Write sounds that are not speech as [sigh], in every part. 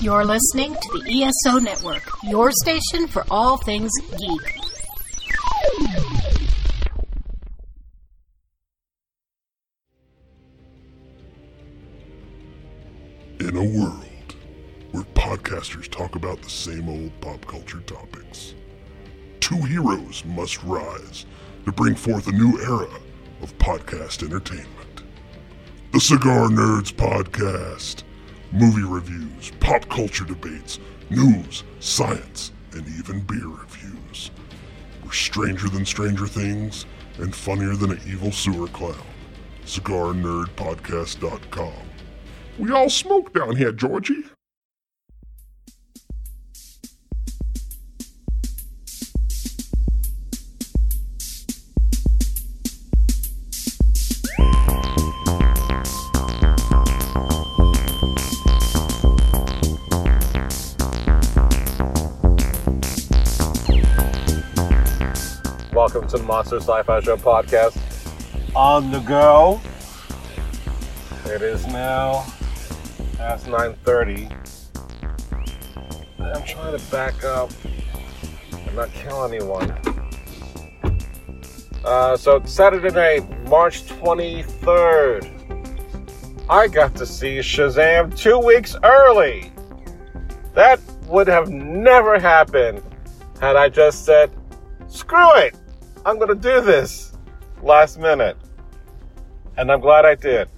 You're listening to the ESO Network, your station for all things geek. In a world where podcasters talk about the same old pop culture topics, two heroes must rise to bring forth a new era of podcast entertainment. The Cigar Nerds Podcast. Movie reviews, pop culture debates, news, science, and even beer reviews. We're stranger than Stranger Things and funnier than an evil sewer clown. CigarNerdPodcast.com. We all smoke down here, Georgie. Welcome to the Monster Sci-Fi Show podcast. On the go. It is now past 9:30. I'm trying to back up and not kill anyone. Uh, so Saturday night, March 23rd, I got to see Shazam two weeks early. That would have never happened had I just said, "Screw it, I'm gonna do this." Last minute, and I'm glad I did.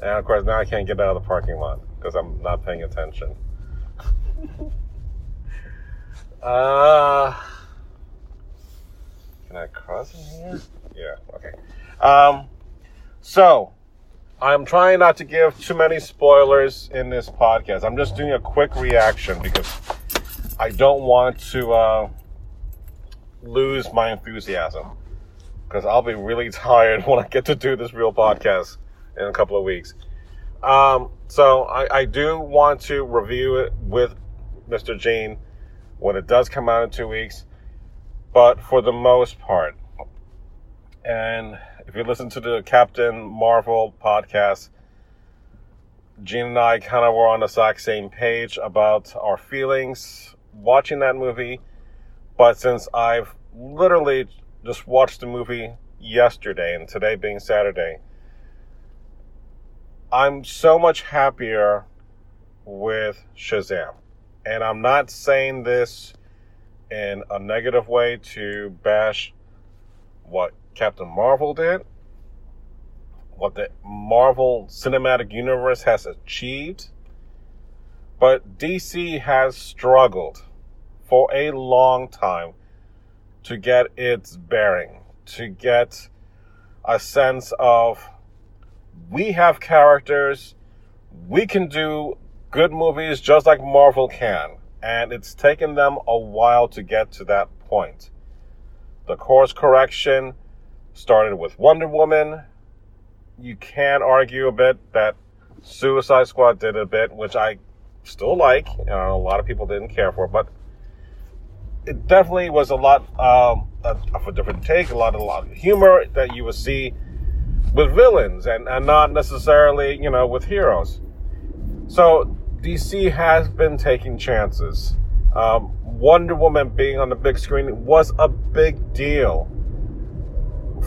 And of course, now I can't get out of the parking lot because I'm not paying attention. [laughs] uh, can I cross in here? Yeah, okay. Um, so, I'm trying not to give too many spoilers in this podcast. I'm just doing a quick reaction because I don't want to uh, lose my enthusiasm. Because I'll be really [laughs] tired when I get to do this real podcast in a couple of weeks. Um, so I, I do want to review it with Mr. Gene when it does come out in two weeks, but for the most part, and if you listen to the Captain Marvel podcast, Gene and I kind of were on the exact same page about our feelings watching that movie. But since I've literally just watched the movie yesterday and today being Saturday, I'm so much happier with Shazam. And I'm not saying this in a negative way to bash what Captain Marvel did, what the Marvel Cinematic Universe has achieved. But DC has struggled for a long time to get its bearing, to get a sense of we have characters, we can do good movies just like Marvel can. And it's taken them a while to get to that point. The course correction started with Wonder Woman. You can argue a bit that Suicide Squad did a bit, which I still like. and a lot of people didn't care for, but it definitely was a lot um, of a different take, a lot, a lot of humor that you would see with villains and, and not necessarily, you know, with heroes. So DC has been taking chances. Um, Wonder Woman being on the big screen was a big deal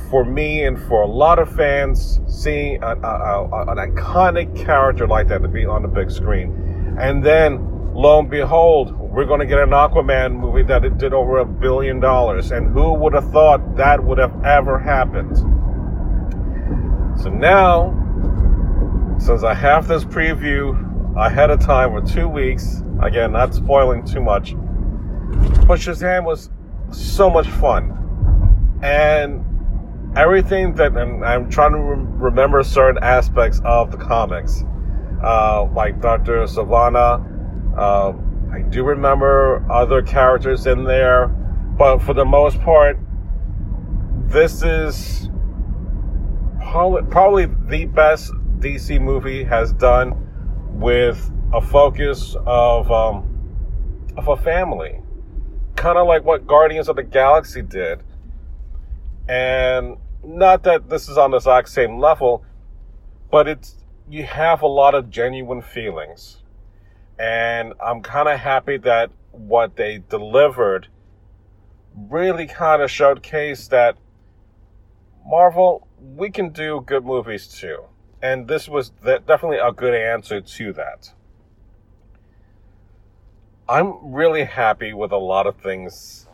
for me and for a lot of fans seeing a, a, a, an iconic character like that to be on the big screen. And then, lo and behold, we're going to get an Aquaman movie that it did over a billion dollars. And who would have thought that would have ever happened? So now, since I have this preview ahead of time for two weeks, again, not spoiling too much, but Shazam was so much fun. And everything that, and I'm trying to remember certain aspects of the comics, uh, like Dr. Sivana. Uh, I do remember other characters in there, but for the most part, this is probably, the best DC movie has done with a focus of um, of a family, kind of like what Guardians of the Galaxy did. And not that this is on the exact same level, but it's you have a lot of genuine feelings And I'm kind of happy that what they delivered really kind of showcased that Marvel, we can do good movies too. And this was definitely a good answer to that. I'm really happy with a lot of things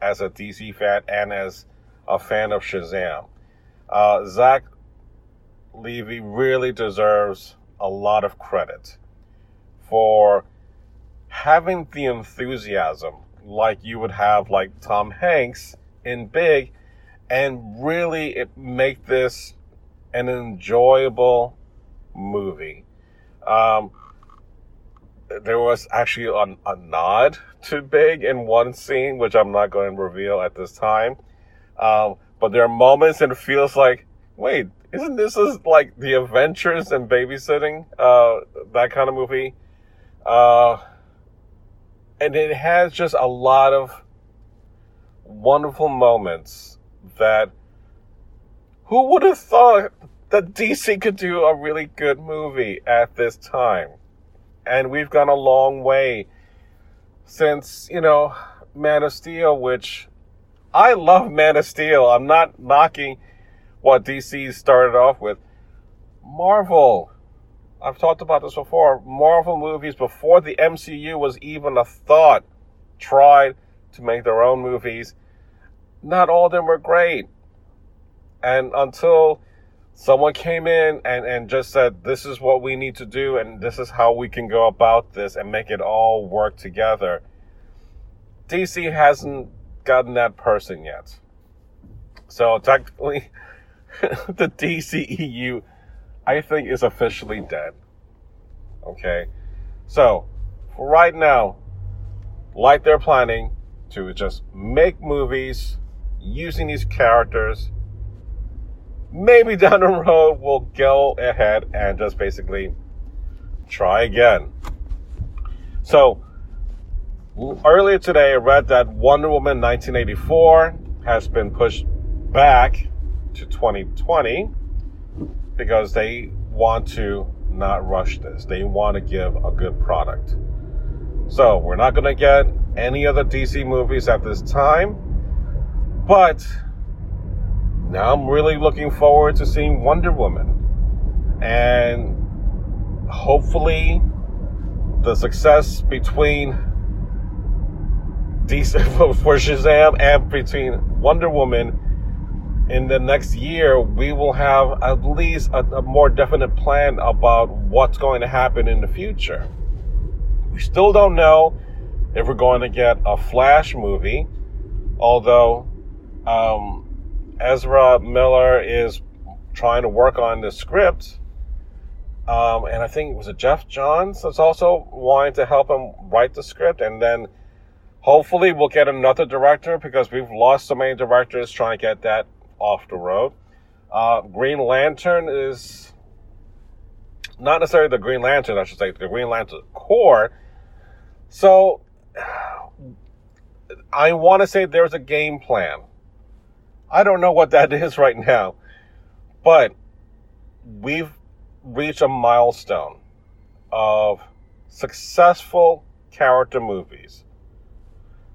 as a DC fan and as a fan of Shazam. Uh, Zach Levi really deserves a lot of credit for having the enthusiasm like you would have like Tom Hanks in Big and really make this an enjoyable movie. Um, there was actually a, a, nod to Big in one scene, which I'm not going to reveal at this time. Um, but there are moments and it feels like, wait, isn't this like the Adventures and babysitting? Uh, that kind of movie. Uh, and it has just a lot of wonderful moments that who would have thought that DC could do a really good movie at this time? And we've gone a long way since, you know, Man of Steel, which I love Man of Steel. I'm not knocking what DC started off with. Marvel, I've talked about this before. Marvel movies before the MCU was even a thought tried to make their own movies. Not all of them were great. And until someone came in and, and just said, this is what we need to do and this is how we can go about this and make it all work together, DC hasn't gotten that person yet. So technically, [laughs] the DCEU, I think, is officially dead. Okay? So, for right now, like they're planning to just make movies using these characters, maybe [laughs] down the road we'll go ahead and just basically try again. So, earlier today I read that Wonder Woman 1984 has been pushed back to 2020 because they want to not rush this. They want to give a good product. So we're not going to get any other DC movies at this time, but now I'm really looking forward to seeing Wonder Woman. And hopefully the success between DC [laughs] for Shazam and between Wonder Woman in the next year, we will have at least a, a, more definite plan about what's going to happen in the future. We still don't know if we're going to get a Flash movie, although um, Ezra Miller is trying to work on the script. Um, and I think it was a Geoff Johns that's also wanting to help him write the script. And then hopefully we'll get another director because we've lost so many directors trying to get that off the road. Uh, Green Lantern is not necessarily the Green Lantern, I should say, the Green Lantern Corps. So I want to say there's a game plan. I don't know what that [laughs] is right now, but we've reached a milestone of successful character movies.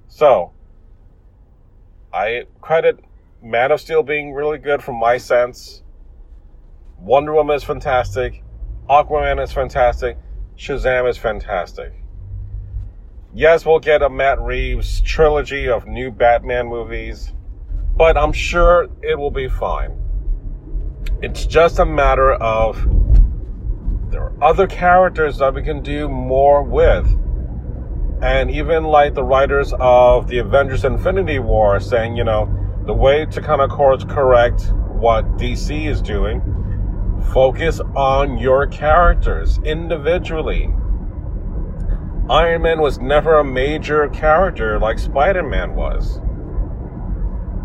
So, I credit Man of Steel being really good from my sense. Wonder Woman is fantastic. Aquaman is fantastic. Shazam is fantastic. Yes, we'll get a Matt Reeves trilogy of new Batman movies, but I'm sure it will be fine. It's just a matter of there are other characters that we can do more with. And even like the writers of the Avengers Infinity War saying, you know, the way to kind of course correct what DC is doing, focus on your characters individually. Iron Man was never a major character like Spider Man was.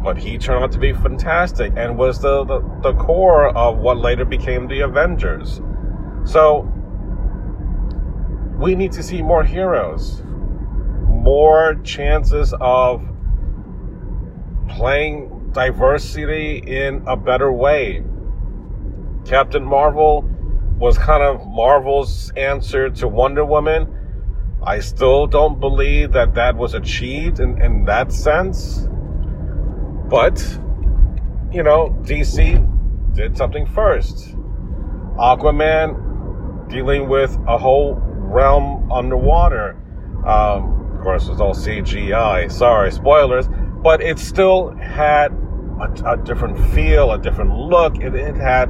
But he turned out to be fantastic and was the, the, the core of what later became the Avengers. So, we need to see more heroes, more chances of playing diversity in a better way. Captain Marvel was kind of Marvel's answer to Wonder Woman. I still don't believe that that was achieved in, in that sense. But, you know, DC did something first. Aquaman dealing with a whole realm underwater. Um, of course, it's all CGI. Sorry, spoilers. But it still had a, a different feel, a different look. It, it had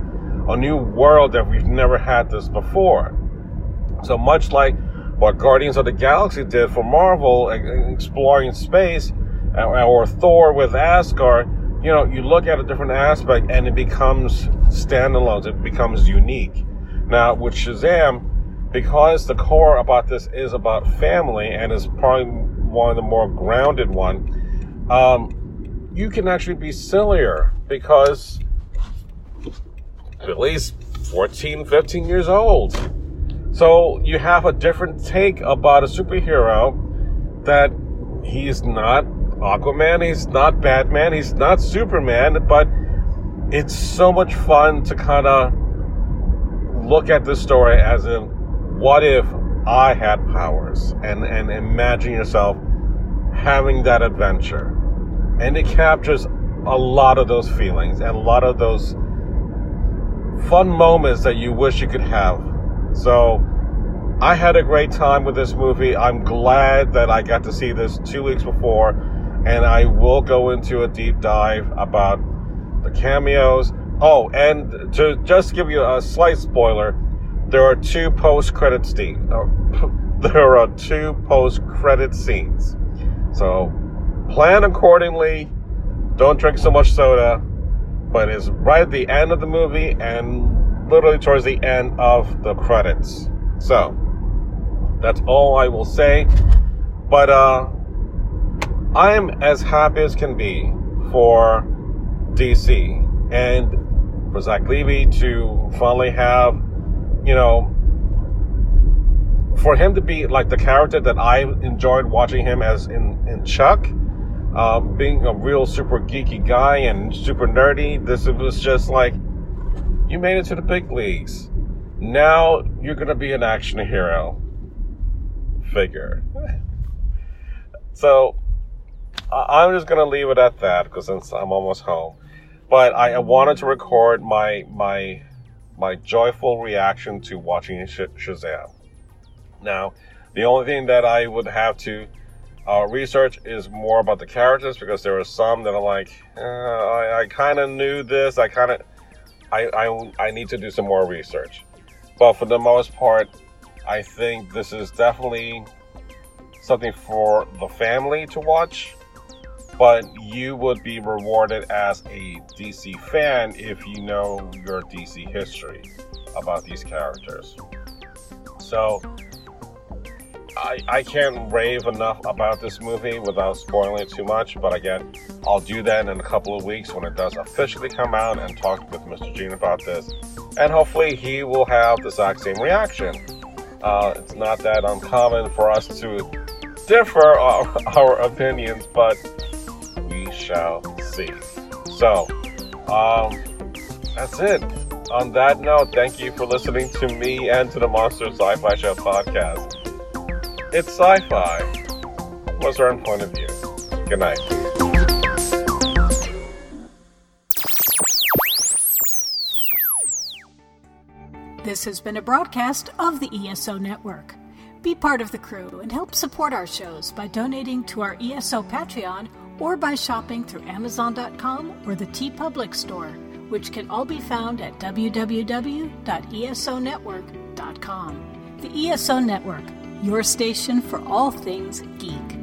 a new world that we've never had this before. So much like what Guardians of the Galaxy did for Marvel, exploring space, uh, or Thor with Asgard, you know, you look at a different aspect and it becomes standalone, it becomes unique. Now, with Shazam, because the core about this is about family and is probably one of the more grounded one, um, you can actually be sillier because least 14, 15 years old. So you have a different take about a superhero that he's not Aquaman, he's not Batman, he's not Superman, but it's so much fun to kind of look at this story as in what if I had powers and, and imagine yourself having that adventure. And it captures a lot of those feelings and a lot of those fun moments that you wish you could have. So I had a great time with this movie. I'm glad that I got to see this two weeks before, and I will go into a deep dive about the cameos. Oh, and to just give you a slight spoiler, there are two post-credit scenes. [laughs] there are two post-credit scenes. So plan accordingly. Don't drink so much soda but it's right at the end of the movie and literally towards the end of the credits. So that's all I will say. But uh, I am as happy as can be for DC and for Zach Levi to finally have, you know, for him to be like the character that I enjoyed watching him as in, in Chuck uh, being a real super geeky guy and super nerdy. This was just like, you made it to the big leagues. Now you're going to be an action hero figure. [laughs] so I'm just going to leave it at that because since I'm almost home. But I wanted to record my my my joyful reaction to watching Shazam. Now, the only thing that I would have to uh, research is more about the characters because there are some that are like, uh, I, I kind of knew this. I kind of, I, I, I need to do some more research. But for the most part, I think this is definitely something for the family to watch. But you would be rewarded as a DC fan if you know your DC history about these characters. So, I, I can't rave enough about this movie without spoiling it too much, but again, I'll do that in a couple of weeks when it does officially come out and talk with Mr. Gene about this. And hopefully, he will have the exact same reaction. Uh, it's not that uncommon for us to differ our, [laughs] our opinions, but we shall see. So, um, that's it. On that note, thank you for listening to me and to the Monster Sci Fi Show podcast. It's sci fi. What's our own point of view? Good night. This has been a broadcast of the ESO Network. Be part of the crew and help support our shows by donating to our ESO Patreon or by shopping through Amazon.com or the TeePublic Store, which can all be found at www.esonetwork.com. The ESO Network your station for all things geek.